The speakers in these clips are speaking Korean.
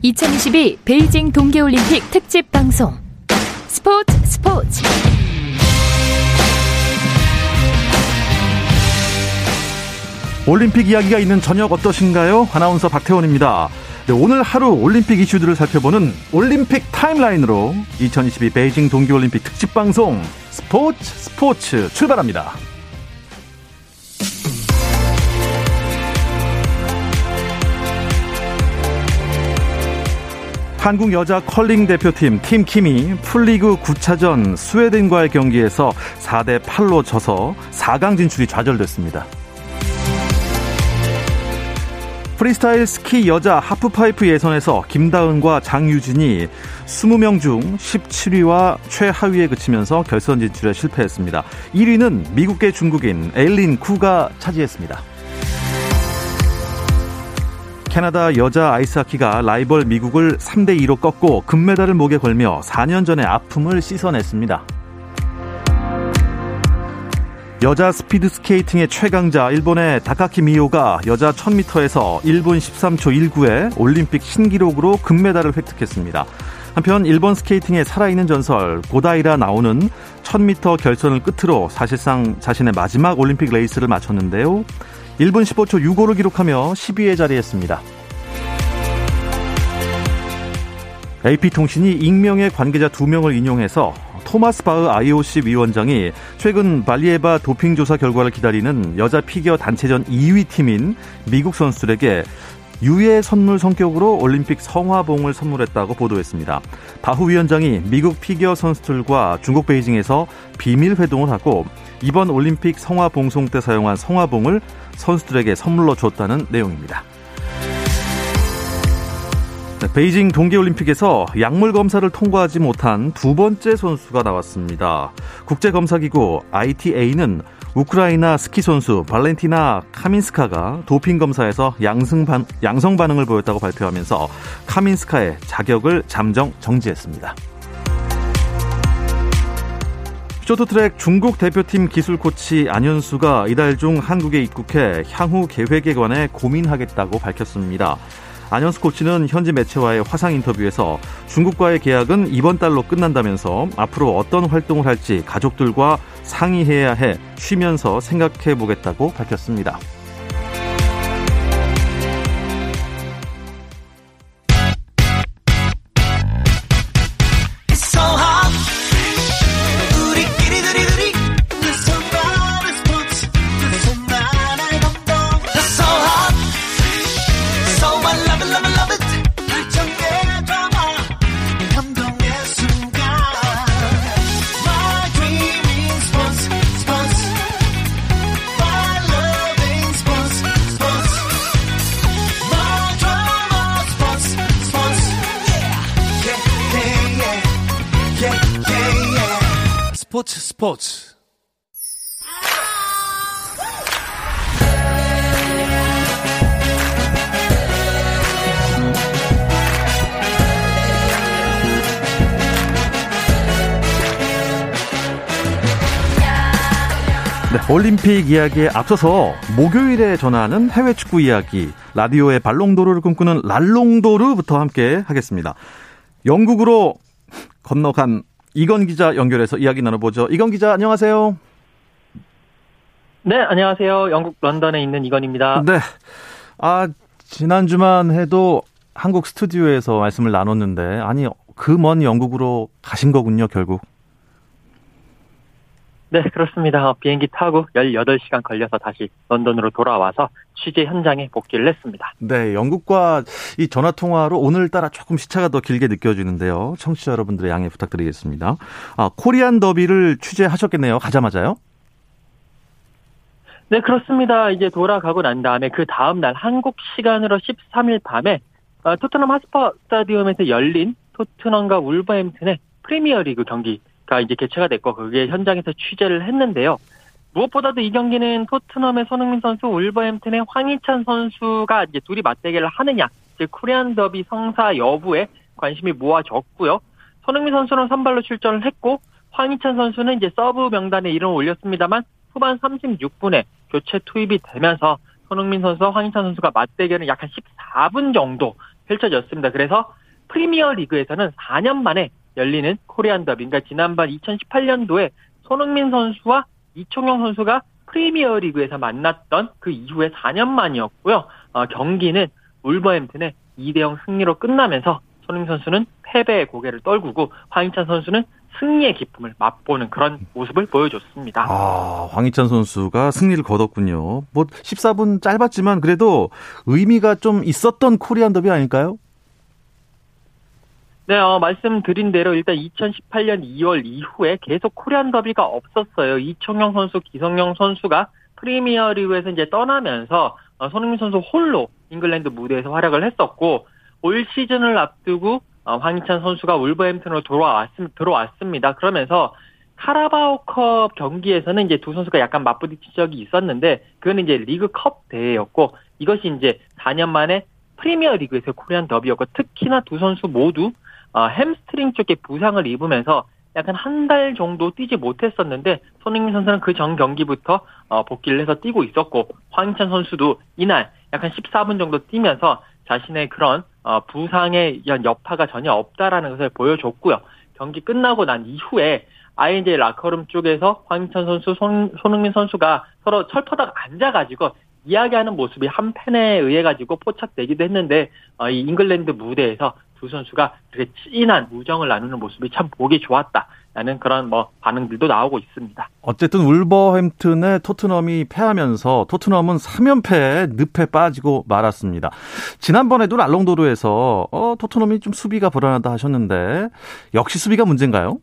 2022 베이징 동계올림픽 특집 방송 스포츠 스포츠 올림픽 이야기가 있는 저녁 어떠신가요? 아나운서 박태원입니다. 네, 오늘 하루 올림픽 이슈들을 살펴보는 올림픽 타임라인으로 2022 베이징 동계올림픽 특집 방송 스포츠 스포츠 출발합니다. 한국 여자 컬링 대표팀 팀킴이 풀리그 9차전 스웨덴과의 경기에서 4대 8로 져서 4강 진출이 좌절됐습니다. 프리스타일 스키 여자 하프파이프 예선에서 김다은과 장유진이 20명 중 17위와 최하위에 그치면서 결선 진출에 실패했습니다. 1위는 미국계 중국인 에일린 구가 차지했습니다. 캐나다 여자 아이스하키가 라이벌 미국을 3대 2로 꺾고 금메달을 목에 걸며 4년 전의 아픔을 씻어냈습니다. 여자 스피드 스케이팅의 최강자 일본의 다카키 미오가 여자 1000m에서 1분 13초 19의 올림픽 신기록으로 금메달을 획득했습니다. 한편 일본 스케이팅의 살아있는 전설 고다이라 나오는 1000m 결선을 끝으로 사실상 자신의 마지막 올림픽 레이스를 마쳤는데요. 1분 15초 65를 기록하며 10위에 자리했습니다. AP통신이 익명의 관계자 2명을 인용해서 토마스 바흐 IOC 위원장이 최근 발리에바 도핑 조사 결과를 기다리는 여자 피겨 단체전 2위 팀인 미국 선수들에게 유예 선물 성격으로 올림픽 성화봉을 선물했다고 보도했습니다. 바후 위원장이 미국 피겨 선수들과 중국 베이징에서 비밀 회동을 하고 이번 올림픽 성화봉송 때 사용한 성화봉을 선수들에게 선물로 줬다는 내용입니다. 네, 베이징 동계올림픽에서 약물 검사를 통과하지 못한 두 번째 선수가 나왔습니다. 국제검사기구 ITA는 우크라이나 스키 선수 발렌티나 카민스카가 도핑 검사에서 양성, 반, 양성 반응을 보였다고 발표하면서 카민스카의 자격을 잠정 정지했습니다. 쇼트트랙 중국 대표팀 기술 코치 안현수가 이달 중 한국에 입국해 향후 계획에 관해 고민하겠다고 밝혔습니다. 안현수 코치는 현지 매체와의 화상 인터뷰에서 중국과의 계약은 이번 달로 끝난다면서 앞으로 어떤 활동을 할지 가족들과 상의해야 해 쉬면서 생각해 보겠다고 밝혔습니다. 스포츠 네, 올림픽 이야기에 앞서서 목요일에 전하는 해외 축구 이야기 라디오의 발롱도르를 꿈꾸는 랄롱도르부터 함께 하겠습니다. 영국으로 건너간 이건 기자 연결해서 이야기 나눠보죠. 이건 기자 안녕하세요. 네, 안녕하세요. 영국 런던에 있는 이건입니다. 네. 아, 지난 주만 해도 한국 스튜디오에서 말씀을 나눴는데 아니 그 먼 영국으로 가신 거군요, 결국. 네, 그렇습니다. 비행기 타고 18시간 걸려서 다시 런던으로 돌아와서 취재 현장에 복귀를 했습니다. 네, 영국과 이 전화 통화로 오늘따라 조금 시차가 더 길게 느껴지는데요. 청취자 여러분들의 양해 부탁드리겠습니다. 아, 코리안 더비를 취재하셨겠네요. 가자마자요? 네, 그렇습니다. 이제 돌아가고 난 다음에 그 다음 날 한국 시간으로 13일 밤에 어, 토트넘 하스퍼 스타디움에서 열린 토트넘과 울버햄튼의 프리미어리그 경기 가 이제 개최가 됐고 그게 현장에서 취재를 했는데요. 무엇보다도 이 경기는 토트넘의 손흥민 선수, 울버햄튼의 황희찬 선수가 이제 둘이 맞대결을 하느냐, 즉 코리안 더비 성사 여부에 관심이 모아졌고요. 손흥민 선수는 선발로 출전을 했고 황희찬 선수는 이제 서브 명단에 이름을 올렸습니다만 후반 36분에 교체 투입이 되면서 손흥민 선수와 황희찬 선수가 맞대결은 약 한 14분 정도 펼쳐졌습니다. 그래서 프리미어 리그에서는 4년 만에 열리는 코리안 더비, 그러니까 지난번 2018년도에 손흥민 선수와 이청용 선수가 프리미어 리그에서 만났던 그 이후에 4년 만이었고요. 어, 경기는 울버햄튼의 2대0 승리로 끝나면서 손흥민 선수는 패배의 고개를 떨구고 황희찬 선수는 승리의 기쁨을 맛보는 그런 모습을 보여줬습니다. 아, 황희찬 선수가 승리를 거뒀군요. 뭐 14분 짧았지만 그래도 의미가 좀 있었던 코리안 더비 아닐까요? 네, 어, 말씀드린 대로 일단 2018년 2월 이후에 계속 코리안 더비가 없었어요. 이청용 선수, 기성용 선수가 프리미어 리그에서 이제 떠나면서 어, 손흥민 선수 홀로 잉글랜드 무대에서 활약을 했었고 올 시즌을 앞두고 어, 황희찬 선수가 울버햄튼으로 돌아왔, 들어왔습니다. 그러면서 카라바오컵 경기에서는 이제 두 선수가 약간 맞부딪힌 적이 있었는데 그건 이제 리그컵 대회였고 이것이 이제 4년 만에 프리미어 리그에서 코리안 더비였고 특히나 두 선수 모두 어, 햄스트링 쪽에 부상을 입으면서 약간 한 달 정도 뛰지 못했었는데 손흥민 선수는 그 전 경기부터 어, 복귀를 해서 뛰고 있었고 황희찬 선수도 이날 약간 14분 정도 뛰면서 자신의 그런 어, 부상에 의한 여파가 전혀 없다라는 것을 보여줬고요. 경기 끝나고 난 이후에 이제 라커룸 쪽에서 황희찬 선수, 손, 손흥민 선수가 서로 철퍼덕 앉아가지고 이야기하는 모습이 한 팬에 의해 가지고 포착되기도 했는데 어, 이 잉글랜드 무대에서 두 선수가 그렇게 진한 우정을 나누는 모습이 참 보기 좋았다라는 그런 뭐 반응들도 나오고 있습니다. 어쨌든 울버햄튼의 토트넘이 패하면서 토트넘은 3연패에 늪에 빠지고 말았습니다. 지난번에도 랄롱도르에서 어, 토트넘이 좀 수비가 불안하다 하셨는데 역시 수비가 문제인가요?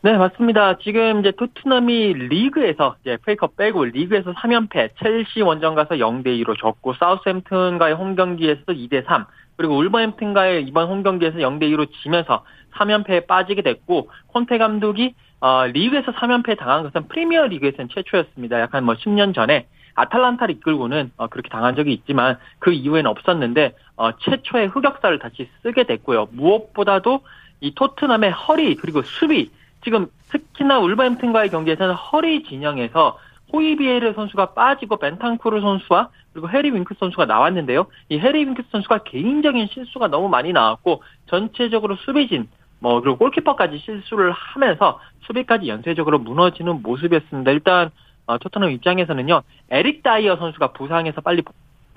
네, 맞습니다. 지금 이제 토트넘이 리그에서 이제 페이컵 빼고 리그에서 3연패, 첼시 원정 가서 0대 2로 졌고 사우스햄튼과의 홈 경기에서도 2대 3, 그리고 울버햄튼과의 이번 홈 경기에서 0대 2로 지면서 3연패에 빠지게 됐고 콘테 감독이 어, 리그에서 3연패 당한 것은 프리미어 리그에서는 최초였습니다. 약간 뭐 10년 전에 아탈란타를 이끌고는 어, 그렇게 당한 적이 있지만 그 이후에는 없었는데 어, 최초의 흑역사를 다시 쓰게 됐고요. 무엇보다도 이 토트넘의 허리 그리고 수비 지금 특히나 울버햄튼과의 경기에서는 허리 진영에서 호이비에르 선수가 빠지고 벤탄쿠르 선수와 그리고 해리 윙크 선수가 나왔는데요. 이 해리 윙크 선수가 개인적인 실수가 너무 많이 나왔고 전체적으로 수비진 뭐 그리고 골키퍼까지 실수를 하면서 수비까지 연쇄적으로 무너지는 모습이었습니다. 일단 어, 토트넘 입장에서는요. 에릭 다이어 선수가 부상해서 빨리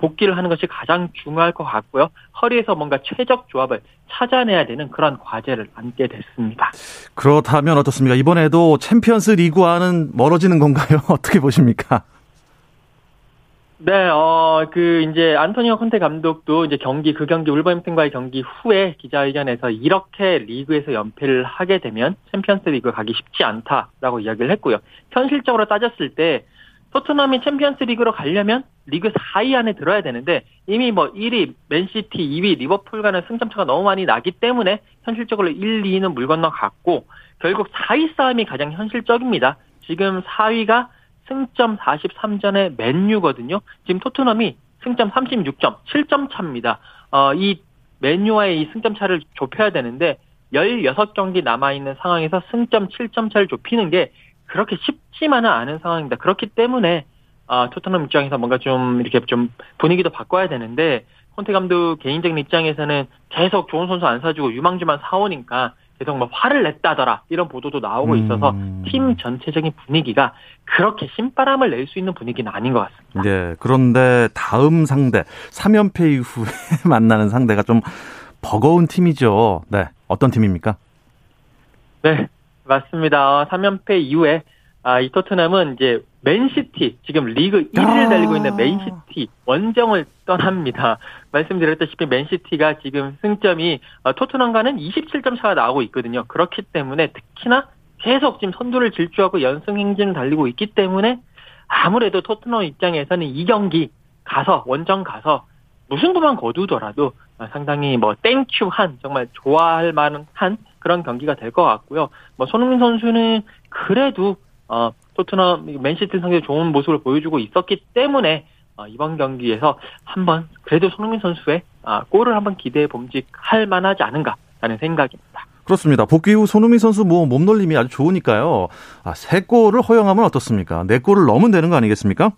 복귀를 하는 것이 가장 중요할 것 같고요. 허리에서 뭔가 최적 조합을 찾아내야 되는 그런 과제를 안게 됐습니다. 그렇다면 어떻습니까? 이번에도 챔피언스 리그와는 멀어지는 건가요? 어떻게 보십니까? 네, 어, 그, 이제, 안토니오 콘테 감독도 이제 경기, 그 경기, 울버햄튼과의 경기 후에 기자회견에서 이렇게 리그에서 연패를 하게 되면 챔피언스 리그 가기 쉽지 않다라고 이야기를 했고요. 현실적으로 따졌을 때, 토트넘이 챔피언스 리그로 가려면 리그 4위 안에 들어야 되는데 이미 뭐 1위 맨시티, 2위 리버풀 간의 승점차가 너무 많이 나기 때문에 현실적으로 1, 2위는 물 건너갔고 결국 4위 싸움이 가장 현실적입니다. 지금 4위가 승점 43전의 맨유거든요. 지금 토트넘이 승점 36점, 7점 차입니다. 어, 이 맨유와의 이 승점 차를 좁혀야 되는데 16경기 남아있는 상황에서 승점 7점 차를 좁히는 게 그렇게 쉽지만은 않은 상황입니다. 그렇기 때문에 아, 토트넘 입장에서 뭔가 좀 이렇게 좀 분위기도 바꿔야 되는데 콘테 감독 개인적인 입장에서는 계속 좋은 선수 안 사주고 유망주만 사오니까 계속 뭐 화를 냈다더라 이런 보도도 나오고 있어서 음. 팀 전체적인 분위기가 그렇게 신바람을 낼 수 있는 분위기는 아닌 것 같습니다. 네, 그런데 다음 상대 3연패 이후에 만나는 상대가 좀 버거운 팀이죠. 네, 어떤 팀입니까? 네, 맞습니다. 3연패 이후에 아, 이 토트넘은 이제 맨시티 지금 리그 1위를 달리고 있는 맨시티 원정을 떠납니다. 말씀드렸다시피 맨시티가 지금 승점이 어, 토트넘과는 27점 차가 나오고 있거든요. 그렇기 때문에 특히나 계속 지금 선두를 질주하고 연승 행진을 달리고 있기 때문에 아무래도 토트넘 입장에서는 이 경기 가서 원정 가서 무승부만 거두더라도 상당히 뭐 thank you한 정말 좋아할 만한 그런 경기가 될 것 같고요. 뭐 손흥민 선수는 그래도 어 토트넘 맨시티 상대 좋은 모습을 보여주고 있었기 때문에 어, 이번 경기에서 한번 그래도 손흥민 선수의 아, 골을 한번 기대해 봄직할 만하지 않은가라는 생각입니다. 그렇습니다. 복귀 후 손흥민 선수 뭐 몸놀림이 아주 좋으니까요. 아, 세 골을 허용하면 어떻습니까? 네 골을 넣으면 되는 거 아니겠습니까?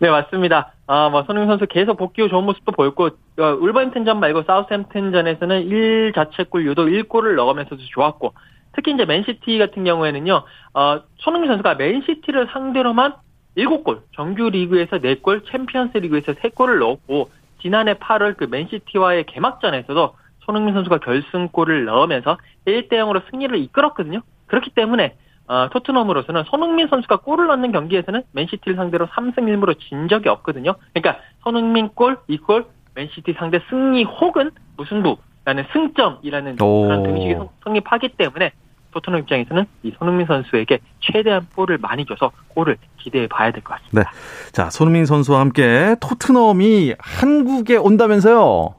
네, 맞습니다. 아, 뭐, 손흥민 선수 계속 복귀 후 좋은 모습도 보였고, 어, 울버햄튼전 말고 사우스햄튼전에서는 1 자책골 유도 1골을 넣으면서도 좋았고, 특히 이제 맨시티 같은 경우에는요, 어, 손흥민 선수가 맨시티를 상대로만 7골, 정규 리그에서 4골, 챔피언스 리그에서 3골을 넣었고, 지난해 8월 그 맨시티와의 개막전에서도 손흥민 선수가 결승골을 넣으면서 1대 0으로 승리를 이끌었거든요. 그렇기 때문에 어, 토트넘으로서는 손흥민 선수가 골을 넣는 경기에서는 맨시티를 상대로 3승 1무로 진 적이 없거든요. 그러니까 손흥민 골, equal, 맨시티 상대 승리 혹은 무승부라는 승점이라는 오. 그런 등식이 성립하기 때문에 토트넘 입장에서는 이 손흥민 선수에게 최대한 골을 많이 줘서 골을 기대해 봐야 될 것 같습니다. 네. 자, 손흥민 선수와 함께 토트넘이 한국에 온다면서요?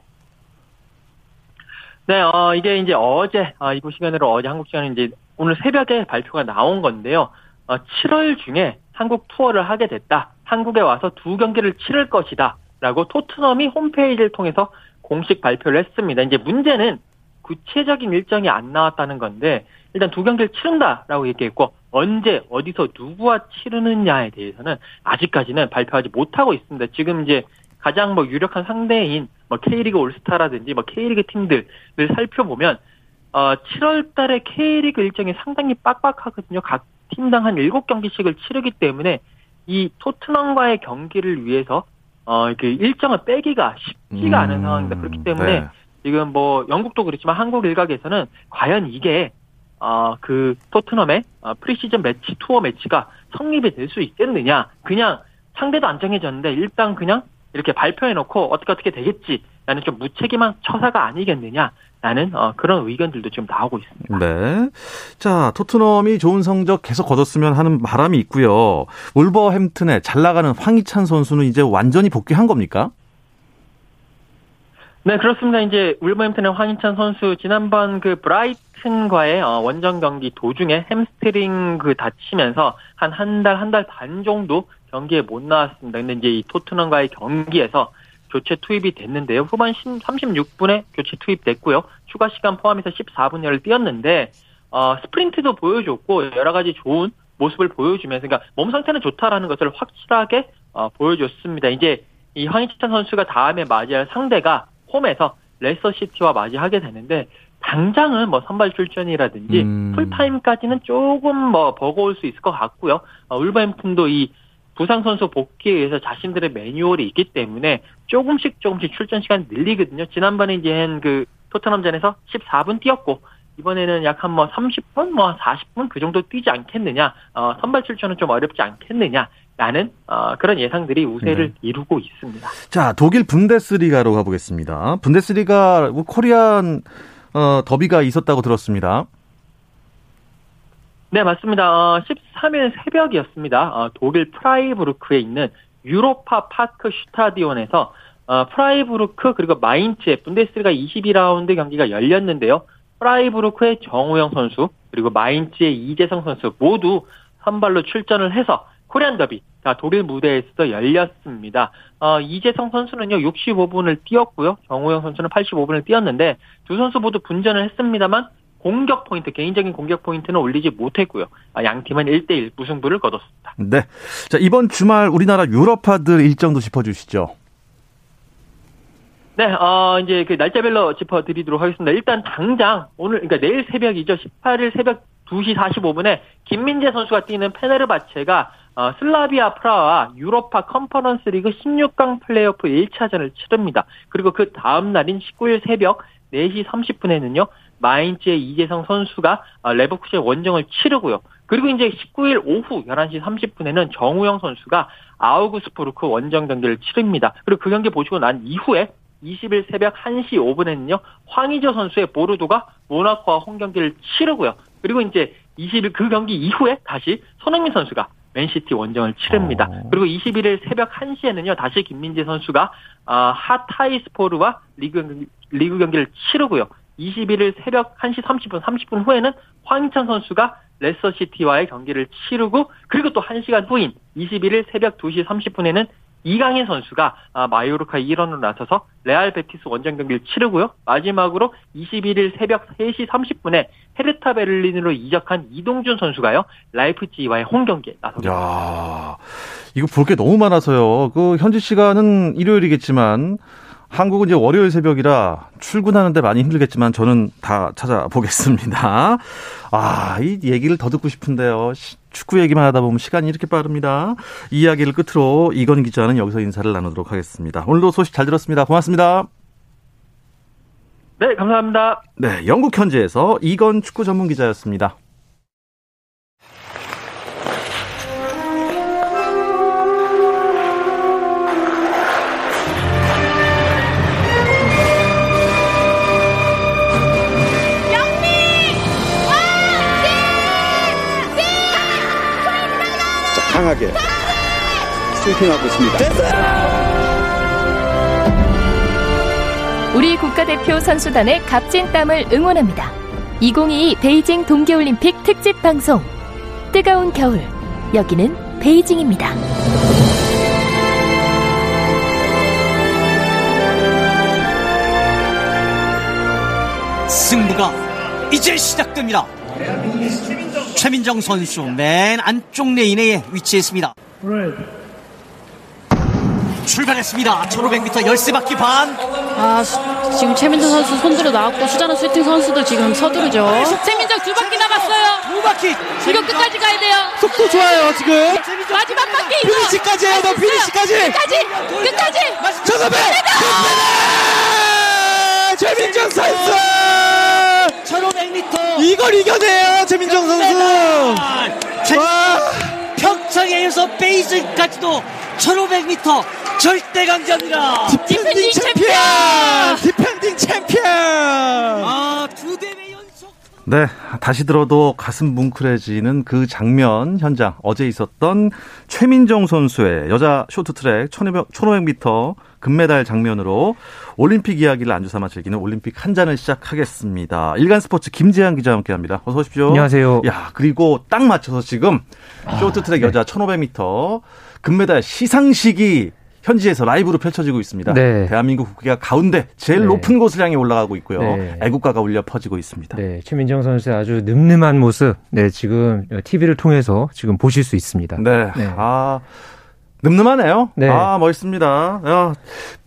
네, 어, 이게 이제 어제, 어, 이곳 시간으로 어제 한국 시간에 이제 오늘 새벽에 발표가 나온 건데요. 어, 7월 중에 한국 투어를 하게 됐다. 한국에 와서 두 경기를 치를 것이다. 라고 토트넘이 홈페이지를 통해서 공식 발표를 했습니다. 이제 문제는 구체적인 일정이 안 나왔다는 건데, 일단 두 경기를 치른다라고 얘기했고, 언제, 어디서, 누구와 치르느냐에 대해서는 아직까지는 발표하지 못하고 있습니다. 지금 이제 가장 뭐 유력한 상대인 뭐 K리그 올스타라든지 뭐 K리그 팀들을 살펴보면 어 7월 달에 K리그 일정이 상당히 빡빡하거든요. 각 팀당 한 7경기씩을 치르기 때문에 이 토트넘과의 경기를 위해서 어그 일정을 빼기가 쉽지가 않은 음, 상황입니다. 그렇기 때문에 네. 지금 뭐 영국도 그렇지만 한국 일각에서는 과연 이게 어 그 토트넘의 어, 프리시즌 매치 투어 매치가 성립이 될 수 있겠느냐 그냥 상대도 안 정해졌는데 일단 그냥 이렇게 발표해놓고 어떻게 어떻게 되겠지라는 좀 무책임한 처사가 아니겠느냐 라는 어, 그런 의견들도 지금 나오고 있습니다. 네. 자 토트넘이 좋은 성적 계속 거뒀으면 하는 바람이 있고요. 울버햄튼에 잘 나가는 황희찬 선수는 이제 완전히 복귀한 겁니까? 네, 그렇습니다. 이제 울버햄튼의 황희찬 선수 지난번 그 브라이튼과의 어, 원정 경기 도중에 햄스트링 그 다치면서 한 한 달 한 달 반 정도 경기에 못 나왔습니다. 근데 이제 이 토트넘과의 경기에서 교체 투입이 됐는데요. 후반 36분에 교체 투입됐고요. 추가 시간 포함해서 14분여를 뛰었는데 어, 스프린트도 보여줬고 여러 가지 좋은 모습을 보여주면서 그러니까 몸 상태는 좋다라는 것을 확실하게 어, 보여줬습니다. 이제 이 황희찬 선수가 다음에 맞이할 상대가 홈에서 레서 시티와 맞이하게 되는데 당장은 뭐 선발 출전이라든지 음. 풀타임까지는 조금 뭐 버거울 수 있을 것 같고요. 어, 울버햄튼도 이 부상 선수 복귀에 의해서 자신들의 매뉴얼이 있기 때문에 조금씩 조금씩 출전 시간 늘리거든요. 지난번에 이제 한그 토트넘전에서 14분 뛰었고 이번에는 약 한 뭐 30분, 뭐 40분 그 정도 뛰지 않겠느냐. 어, 선발 출전은 좀 어렵지 않겠느냐. 라는 어, 그런 예상들이 우세를 네. 이루고 있습니다. 자, 독일 분데스리가로 가보겠습니다. 분데스리가 코리안 어, 더비가 있었다고 들었습니다. 네, 맞습니다. 어, 13일 새벽이었습니다. 어, 독일 프라이부르크에 있는 유로파 파크 슈타디온에서 어, 프라이부르크 그리고 마인츠의 분데스리가 22라운드 경기가 열렸는데요. 프라이부르크의 정우영 선수 그리고 마인츠의 이재성 선수 모두 선발로 출전을 해서 코리안 더비 자, 독일 무대에서 열렸습니다. 어, 이재성 선수는요, 65분을 뛰었고요. 정우영 선수는 85분을 뛰었는데, 두 선수 모두 분전을 했습니다만, 공격 포인트, 개인적인 공격 포인트는 올리지 못했고요. 아, 양 팀은 1대1 무승부를 거뒀습니다. 네. 자, 이번 주말 우리나라 유럽파들 일정도 짚어주시죠. 네, 어, 이제 그 날짜별로 짚어드리도록 하겠습니다. 일단 당장, 오늘, 그러니까 내일 새벽이죠. 18일 새벽 2시 45분에 김민재 선수가 뛰는 페네르바체가 어, 슬라비아 프라하와 유로파 컨퍼런스 리그 16강 플레이오프 1차전을 치릅니다. 그리고 그 다음 날인 19일 새벽 4시 30분에는요. 마인츠의 이재성 선수가 어, 레버쿠젠 원정을 치르고요. 그리고 이제 19일 오후 11시 30분에는 정우영 선수가 아우구스부르크 원정 경기를 치릅니다. 그리고 그 경기 보시고 난 이후에 20일 새벽 1시 5분에는요. 황희조 선수의 보르도가 모나코와 홈 경기를 치르고요. 그리고 이제 20일 그 경기 이후에 다시 손흥민 선수가 맨시티 원정을 치릅니다. 어. 그리고 21일 새벽 1시에는요. 다시 김민재 선수가 어, 하타이스포르와 리그 리그 경기를 치르고요. 21일 새벽 1시 30분, 30분 후에는 황희찬 선수가 레스터시티와의 경기를 치르고 그리고 또 1시간 후인 21일 새벽 2시 30분에는 이강인 선수가 아, 마요르카 일원으로 나서서 레알 베티스 원정 경기를 치르고요. 마지막으로 21일 새벽 3시 30분에 헤르타 베를린으로 이적한 이동준 선수가요. 라이프치히와의 홈 경기에 나섭니다. 이거 볼 게 너무 많아서요. 그 현지 시간은 일요일이겠지만 한국은 이제 월요일 새벽이라 출근하는데 많이 힘들겠지만 저는 다 찾아보겠습니다. 아, 이 얘기를 더 듣고 싶은데요. 축구 얘기만 하다 보면 시간이 이렇게 빠릅니다. 이 이야기를 끝으로 이건 기자는 여기서 인사를 나누도록 하겠습니다. 오늘도 소식 잘 들었습니다. 고맙습니다. 네, 감사합니다. 네, 영국 현지에서 이건 축구 전문 기자였습니다. 강하게 스위핑하고 있습니다. 우리 국가대표 선수단의 값진 땀을 응원합니다. 2022 베이징 동계올림픽 특집 방송. 뜨거운 겨울. 여기는 베이징입니다. 승부가 이제 시작됩니다. 최민정 선수 맨 안쪽 레인에 위치했습니다. 출발했습니다. 1500m 열세바퀴 반. 아, 수, 지금 최민정 선수 손들어 나왔고 수자나 슐팅 선수도 지금 서두르죠. 최민정 두 바퀴 남았어요. 두 바퀴. 이거 끝까지 가야 돼요. 속도 좋아요 지금. 마지막 바퀴. 피니시까지 해요. 너 피니시까지. 끝까지. 끝까지. 정답해. 최민정 선수. 1500m. 이걸 이겨내요 최민정 선수. 와. 평창에서 베이징까지도 1500m 절대 강자입니다. 디펜딩 챔피언. 디펜딩 챔피언. 아, 두 대회 연속. 네, 다시 들어도 가슴 뭉클해지는 그 장면 현장 어제 있었던 최민정 선수의 여자 쇼트트랙 1500m 금메달 장면으로 올림픽 이야기를 안주 삼아 즐기는 올림픽 한 잔을 시작하겠습니다. 일간 스포츠 김재한 기자와 함께 합니다. 어서 오십시오. 안녕하세요. 야 그리고 딱 맞춰서 지금 쇼트트랙 네. 여자 1500m 금메달 시상식이 현지에서 라이브로 펼쳐지고 있습니다. 네. 대한민국 국기가 가운데 제일 네. 높은 곳을 향해 올라가고 있고요. 네. 애국가가 울려 퍼지고 있습니다. 네, 최민정 선수의 아주 늠름한 모습, 네, 지금 TV를 통해서 지금 보실 수 있습니다. 네. 네. 아, 늠름하네요. 네. 아, 멋있습니다. 야,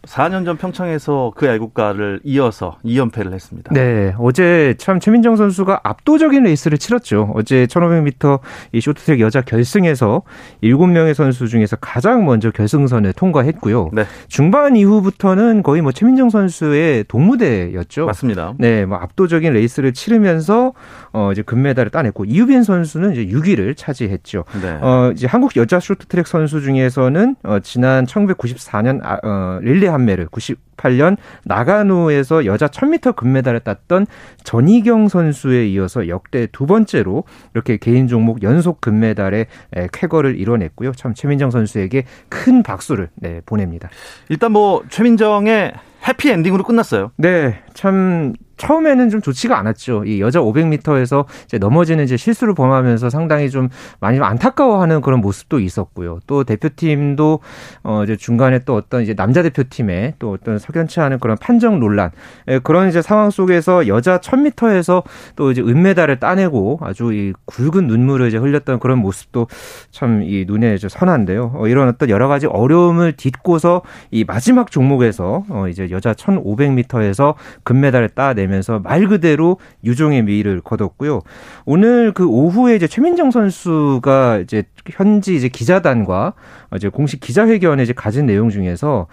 4년 전 평창에서 그 애국가를 이어서 2연패를 했습니다. 네, 어제 참 최민정 선수가 압도적인 레이스를 치렀죠. 어제 1500m 이 쇼트트랙 여자 결승에서 7명의 선수 중에서 가장 먼저 결승선을 통과했고요. 네. 중반 이후부터는 거의 뭐 최민정 선수의 독무대였죠. 맞습니다. 네, 뭐 압도적인 레이스를 치르면서 어 이제 금메달을 따냈고 이유빈 선수는 이제 6위를 차지했죠. 네. 어 이제 한국 여자 쇼트트랙 선수 중에서는 어 지난 1994년 아, 어 릴레함메르 98년 나가노에서 여자 1000m 금메달을 땄던 전희경 선수에 이어서 역대 두 번째로 이렇게 개인 종목 연속 금메달의 에, 쾌거를 이뤄냈고요. 참 최민정 선수에게 큰 박수를 네, 보냅니다. 일단 뭐 최민정의 해피 엔딩으로 끝났어요. 네, 참 처음에는 좀 좋지가 않았죠. 이 여자 500m에서 이제 넘어지는 이제 실수를 범하면서 상당히 좀 많이 좀 안타까워하는 그런 모습도 있었고요. 또 대표팀도 어 이제 중간에 또 어떤 이제 남자 대표팀의 또 어떤 석연치 않은 그런 판정 논란 예, 그런 이제 상황 속에서 여자 1000m에서 또 이제 은메달을 따내고 아주 이 굵은 눈물을 이제 흘렸던 그런 모습도 참 이 눈에 이제 선한데요. 어, 이런 어떤 여러 가지 어려움을 딛고서 이 마지막 종목에서 어 이제 여자 1500m에서 금메달을 따내 면서 말 그대로 유종의 미를 거뒀고요. 오늘 그 오후에 이제 최민정 선수가 이제 현지 이제 기자단과 이제 공식 기자회견에 이제 가진 내용 중에서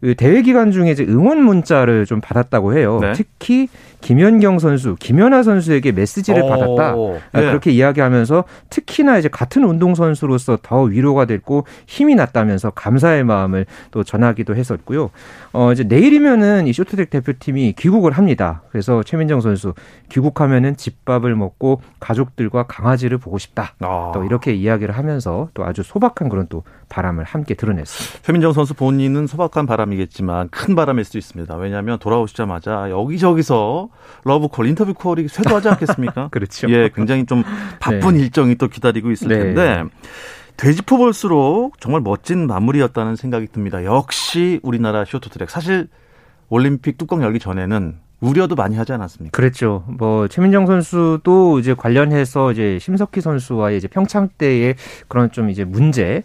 그 대회 기간 중에 이제 응원 문자를 좀 받았다고 해요. 네. 특히 김연경 선수, 김연아 선수에게 메시지를 오, 받았다. 아, 네. 그렇게 이야기하면서 특히나 이제 같은 운동 선수로서 더 위로가 됐고 힘이 났다면서 감사의 마음을 또 전하기도 했었고요. 어 이제 내일이면은 이 쇼트트랙 대표팀이 귀국을 합니다. 그래서 최민정 선수 귀국하면은 집밥을 먹고 가족들과 강아지를 보고 싶다. 아. 또 이렇게 이야기를 하면서 또 아주 소박한 그런 또 바람을 함께 드러냈습니다. 최민정 선수 본인은 소박한 바람이겠지만 큰 바람일 수도 있습니다. 왜냐하면 돌아오시자마자 여기저기서 러브콜, 인터뷰 콜이 쇄도하지 않겠습니까? 그렇죠. 예, 굉장히 좀 바쁜 네. 일정이 또 기다리고 있을 네. 텐데 되짚어 볼수록 정말 멋진 마무리였다는 생각이 듭니다. 역시 우리나라 쇼트트랙 사실 올림픽 뚜껑 열기 전에는 우려도 많이 하지 않았습니까? 그랬죠. 뭐 최민정 선수도 이제 관련해서 이제 심석희 선수와의 이제 평창 때의 그런 좀 이제 문제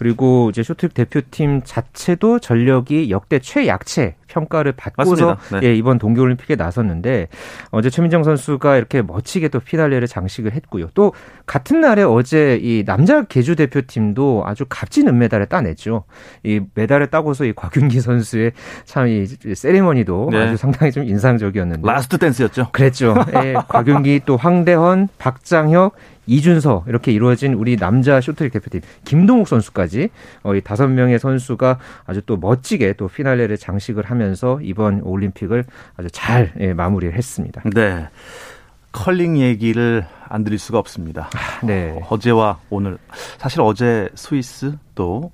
그리고 이제 쇼트트랙 대표팀 자체도 전력이 역대 최약체 평가를 받고서. 네. 예, 이번 동계올림픽에 나섰는데 어제 최민정 선수가 이렇게 멋지게 또 피날레를 장식을 했고요. 또 같은 날에 어제 이 남자 계주 대표팀도 아주 값진 은메달을 따냈죠. 이 메달을 따고서 이 곽윤기 선수의 참 이 세리머니도 네. 아주 상당히 좀 인상적이었는데 last dance였죠. 그랬죠. 예, 곽윤기 또 황대헌, 박장혁, 이준서 이렇게 이루어진 우리 남자 쇼트트랙 대표팀 김동욱 선수까지 어, 이 다섯 명의 선수가 아주 또 멋지게 또 피날레를 장식을 하면서 이번 올림픽을 아주 잘 예, 마무리를 했습니다. 네. 컬링 얘기를 안 드릴 수가 없습니다. 네. 어제와 오늘 사실 어제 스위스 또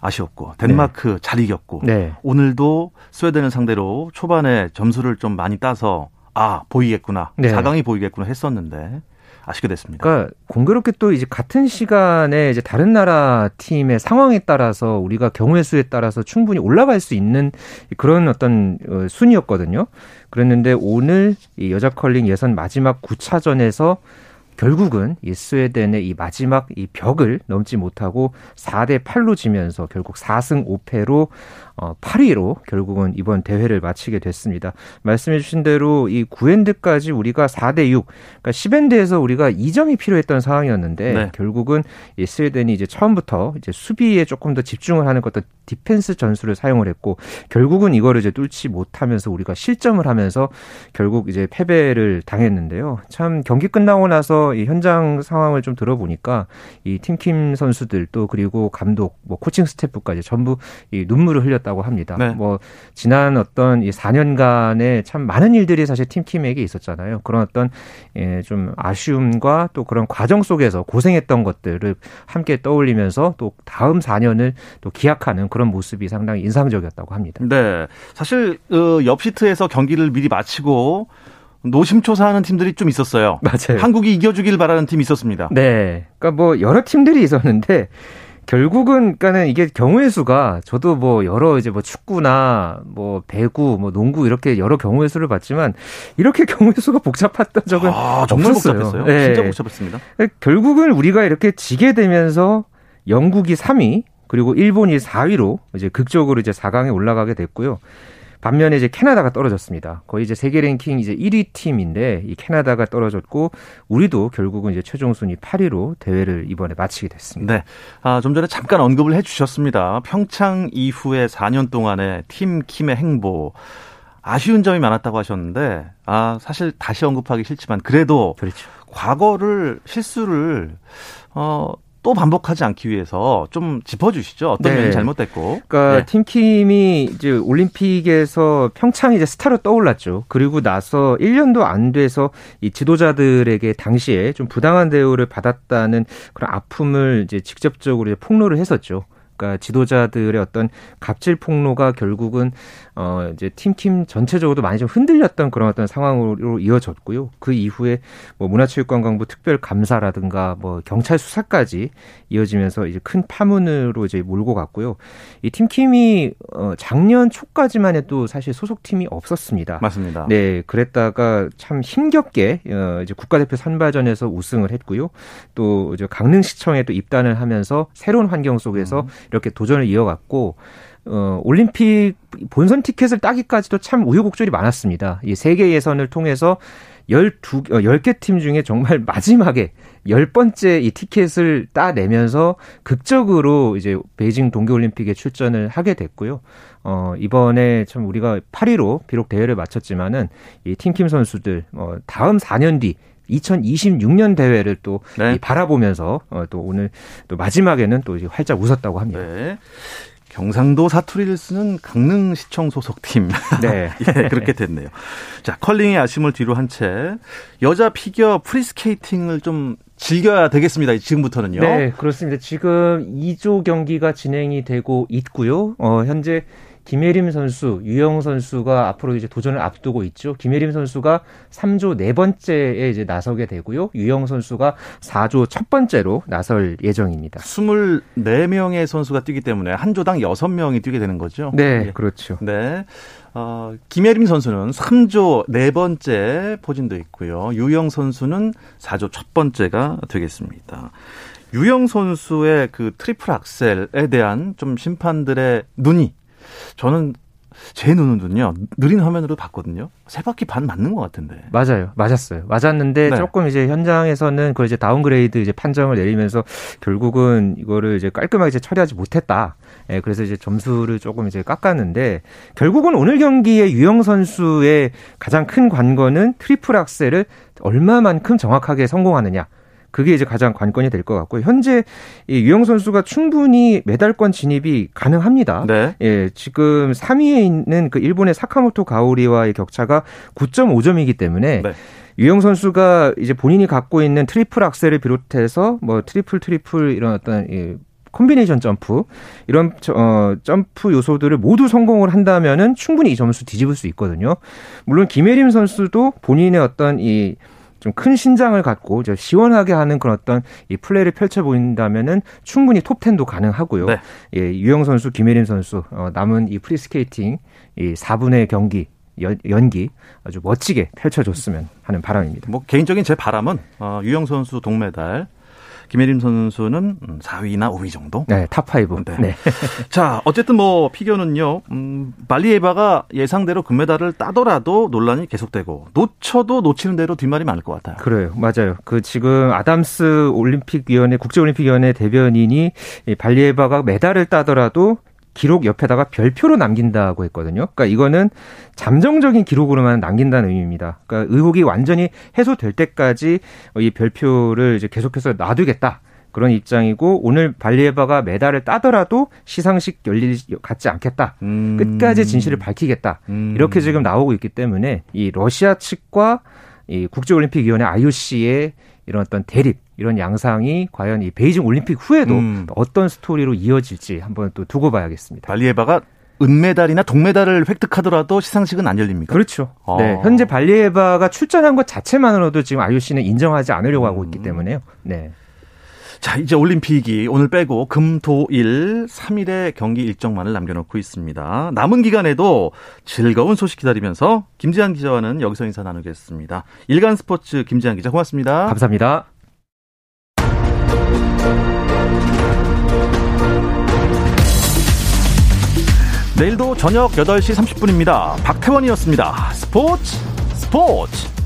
아쉬웠고 덴마크 잘 이겼고 네. 오늘도 스웨덴을 상대로 초반에 점수를 좀 많이 따서 아 보이겠구나 네. 4강이 보이겠구나 했었는데 아쉽게 됐습니다. 그러니까 공교롭게 또 이제 같은 시간에 이제 다른 나라 팀의 상황에 따라서 우리가 경우의 수에 따라서 충분히 올라갈 수 있는 그런 어떤 어, 순위였거든요. 그랬는데 오늘 이 여자 컬링 예선 마지막 9차전에서 결국은 이 스웨덴의 이 마지막 이 벽을 넘지 못하고 4대 8로 지면서 결국 4승 5패로 어 8위로 결국은 이번 대회를 마치게 됐습니다. 말씀해 주신 대로 이 9엔드까지 우리가 4대 6, 그러니까 10엔드에서 우리가 2점이 필요했던 상황이었는데 네. 결국은 이 스웨덴이 이제 처음부터 이제 수비에 조금 더 집중을 하는 어떤 디펜스 전술을 사용을 했고 결국은 이거를 이제 뚫지 못하면서 우리가 실점을 하면서 결국 이제 패배를 당했는데요. 참 경기 끝나고 나서 이 현장 상황을 좀 들어보니까 이 팀킴 선수들 또 그리고 감독 뭐 코칭 스태프까지 전부 이 눈물을 흘렸다 고 합니다. 네. 뭐 지난 어떤 이 4년간의 참 많은 일들이 사실 팀킴에게 있었잖아요. 그런 어떤 예, 좀 아쉬움과 또 그런 과정 속에서 고생했던 것들을 함께 떠올리면서 또 다음 4년을 또 기약하는 그런 모습이 상당히 인상적이었다고 합니다. 네. 사실 어, 옆 시트에서 경기를 미리 마치고 노심초사하는 팀들이 좀 있었어요. 맞아요. 한국이 이겨주길 바라는 팀이 있었습니다. 네. 그러니까 뭐 여러 팀들이 있었는데 결국은 그러니까는 이게 경우의 수가 저도 뭐 여러 이제 뭐 축구나 뭐 배구 뭐 농구 이렇게 여러 경우의 수를 봤지만 이렇게 경우의 수가 복잡했던 적은 아, 정말 없었어요. 복잡했어요. 네. 진짜 복잡했습니다. 결국은 우리가 이렇게 지게 되면서 영국이 3위 그리고 일본이 4위로 이제 극적으로 이제 4강에 올라가게 됐고요. 반면에 이제 캐나다가 떨어졌습니다. 거의 이제 세계 랭킹 이제 1위 팀인데 이 캐나다가 떨어졌고 우리도 결국은 이제 최종 순위 8위로 대회를 이번에 마치게 됐습니다. 네. 아, 좀 전에 잠깐 언급을 해 주셨습니다. 평창 이후에 4년 동안의 팀 킴의 행보. 아쉬운 점이 많았다고 하셨는데, 아, 사실 다시 언급하기 싫지만, 그래도 그렇죠. 과거를, 실수를, 어, 또 반복하지 않기 위해서 좀 짚어주시죠. 어떤 네. 면이 잘못됐고. 그러니까 네. 팀킴이 이제 올림픽에서 평창 이제 스타로 떠올랐죠. 그리고 나서 1년도 안 돼서 이 지도자들에게 당시에 좀 부당한 대우를 받았다는 그런 아픔을 이제 직접적으로 이제 폭로를 했었죠. 그러니까 지도자들의 어떤 갑질 폭로가 결국은 어 이제 팀킴 전체적으로도 많이 좀 흔들렸던 그런 어떤 상황으로 이어졌고요. 그 이후에 뭐 문화체육관광부 특별 감사라든가 뭐 경찰 수사까지 이어지면서 이제 큰 파문으로 이제 몰고 갔고요. 이 팀킴이 어 작년 초까지만 해도 사실 소속팀이 없었습니다. 맞습니다. 네, 그랬다가 참 힘겹게 어, 이제 국가대표 선발전에서 우승을 했고요. 또 이제 강릉시청에 또 입단을 하면서 새로운 환경 속에서 이렇게 도전을 이어갔고 어, 올림픽 본선 티켓을 따기까지도 참 우여곡절이 많았습니다. 이 세계 예선을 통해서 12, 어, 10개 팀 중에 정말 마지막에 열 번째 이 티켓을 따내면서 극적으로 이제 베이징 동계올림픽에 출전을 하게 됐고요. 어, 이번에 참 우리가 8위로 비록 대회를 마쳤지만은 이 팀킴 선수들, 어, 다음 4년 뒤 2026년 대회를 또 네. 이 바라보면서 어, 또 오늘 또 마지막에는 또 이제 활짝 웃었다고 합니다. 네. 경상도 사투리를 쓰는 강릉시청 소속팀. 네. 예, 그렇게 됐네요. 자, 컬링의 아쉬움을 뒤로 한 채 여자 피겨 프리스케이팅을 좀 즐겨야 되겠습니다. 지금부터는요. 네, 그렇습니다. 지금 2조 경기가 진행이 되고 있고요. 어, 현재 김예림 선수, 유영 선수가 앞으로 이제 도전을 앞두고 있죠. 김예림 선수가 3조 네 번째에 이제 나서게 되고요. 유영 선수가 4조 첫 번째로 나설 예정입니다. 24명의 선수가 뛰기 때문에 한 조당 6명이 뛰게 되는 거죠. 네, 예. 그렇죠. 네. 어, 김예림 선수는 3조 네 번째 포진도 있고요. 유영 선수는 4조 첫 번째가 되겠습니다. 유영 선수의 그 triple axel에 대한 좀 심판들의 눈이 저는 제 눈은요 느린 화면으로 봤거든요. 세 바퀴 반 맞는 것 같은데. 맞아요, 맞았어요. 맞았는데 네. 조금 이제 현장에서는 그 이제 downgrade 이제 판정을 내리면서 결국은 이거를 이제 깔끔하게 이제 처리하지 못했다. 예, 그래서 이제 점수를 조금 이제 깎았는데 결국은 오늘 경기의 유영 선수의 가장 큰 관건은 triple axel을 얼마만큼 정확하게 성공하느냐. 그게 이제 가장 관건이 될 것 같고 현재 이 유영 선수가 충분히 메달권 진입이 가능합니다. 네. 예, 지금 3위에 있는 그 일본의 사카모토 가오리와의 격차가 9.5점이기 때문에 네. 유영 선수가 이제 본인이 갖고 있는 triple axel을 비롯해서 뭐 triple triple 이런 어떤 이 콤비네이션 점프 이런 저- 어, 점프 요소들을 모두 성공을 한다면은 충분히 이 점수 뒤집을 수 있거든요. 물론 김예림 선수도 본인의 어떤 이 좀 큰 신장을 갖고 저 시원하게 하는 그런 어떤 이 플레이를 펼쳐 보인다면은 충분히 top 10도 가능하고요. 네. 예, 유영 선수, 김예림 선수 어, 남은 이 프리스케이팅 이 4분의 경기 연, 연기 아주 멋지게 펼쳐줬으면 하는 바람입니다. 뭐 개인적인 제 바람은 어, 유영 선수 동메달, 김예림 선수는 음, 4위나 5위 정도. 네, top 5. 네. 네. 자, 어쨌든 뭐 피겨는요, 음, 발리예바가 예상대로 금메달을 따더라도 논란이 계속되고 놓쳐도 놓치는 대로 뒷말이 많을 것 같아요. 그래요. 맞아요. 그 지금 아담스 올림픽위원회, 국제올림픽위원회 대변인이 이 발리에바가 메달을 따더라도 기록 옆에다가 별표로 남긴다고 했거든요. 그러니까 이거는 잠정적인 기록으로만 남긴다는 의미입니다. 그러니까 의혹이 완전히 해소될 때까지 이 별표를 이제 계속해서 놔두겠다. 그런 입장이고 오늘 발리에바가 메달을 따더라도 시상식 열릴 갖지 않겠다. 음. 끝까지 진실을 밝히겠다. 음. 이렇게 지금 나오고 있기 때문에 이 러시아 측과 이 국제올림픽위원회 IOC의 이런 어떤 대립 이런 양상이 과연 이 베이징 올림픽 후에도 음. 어떤 스토리로 이어질지 한번 또 두고 봐야겠습니다. 발리에바가 은메달이나 동메달을 획득하더라도 시상식은 안 열립니까? 그렇죠. 어. 네, 현재 발리에바가 출전한 것 자체만으로도 지금 IOC는 인정하지 않으려고 하고 있기 때문에요. 네. 자, 이제 올림픽이 오늘 빼고 금, 토, 일 3일의 경기 일정만을 남겨놓고 있습니다. 남은 기간에도 즐거운 소식 기다리면서 김지한 기자와는 여기서 인사 나누겠습니다. 일간 스포츠 김지한 기자 고맙습니다. 감사합니다. 내일도 저녁 8시 30분입니다. 박태원이었습니다. 스포츠 스포츠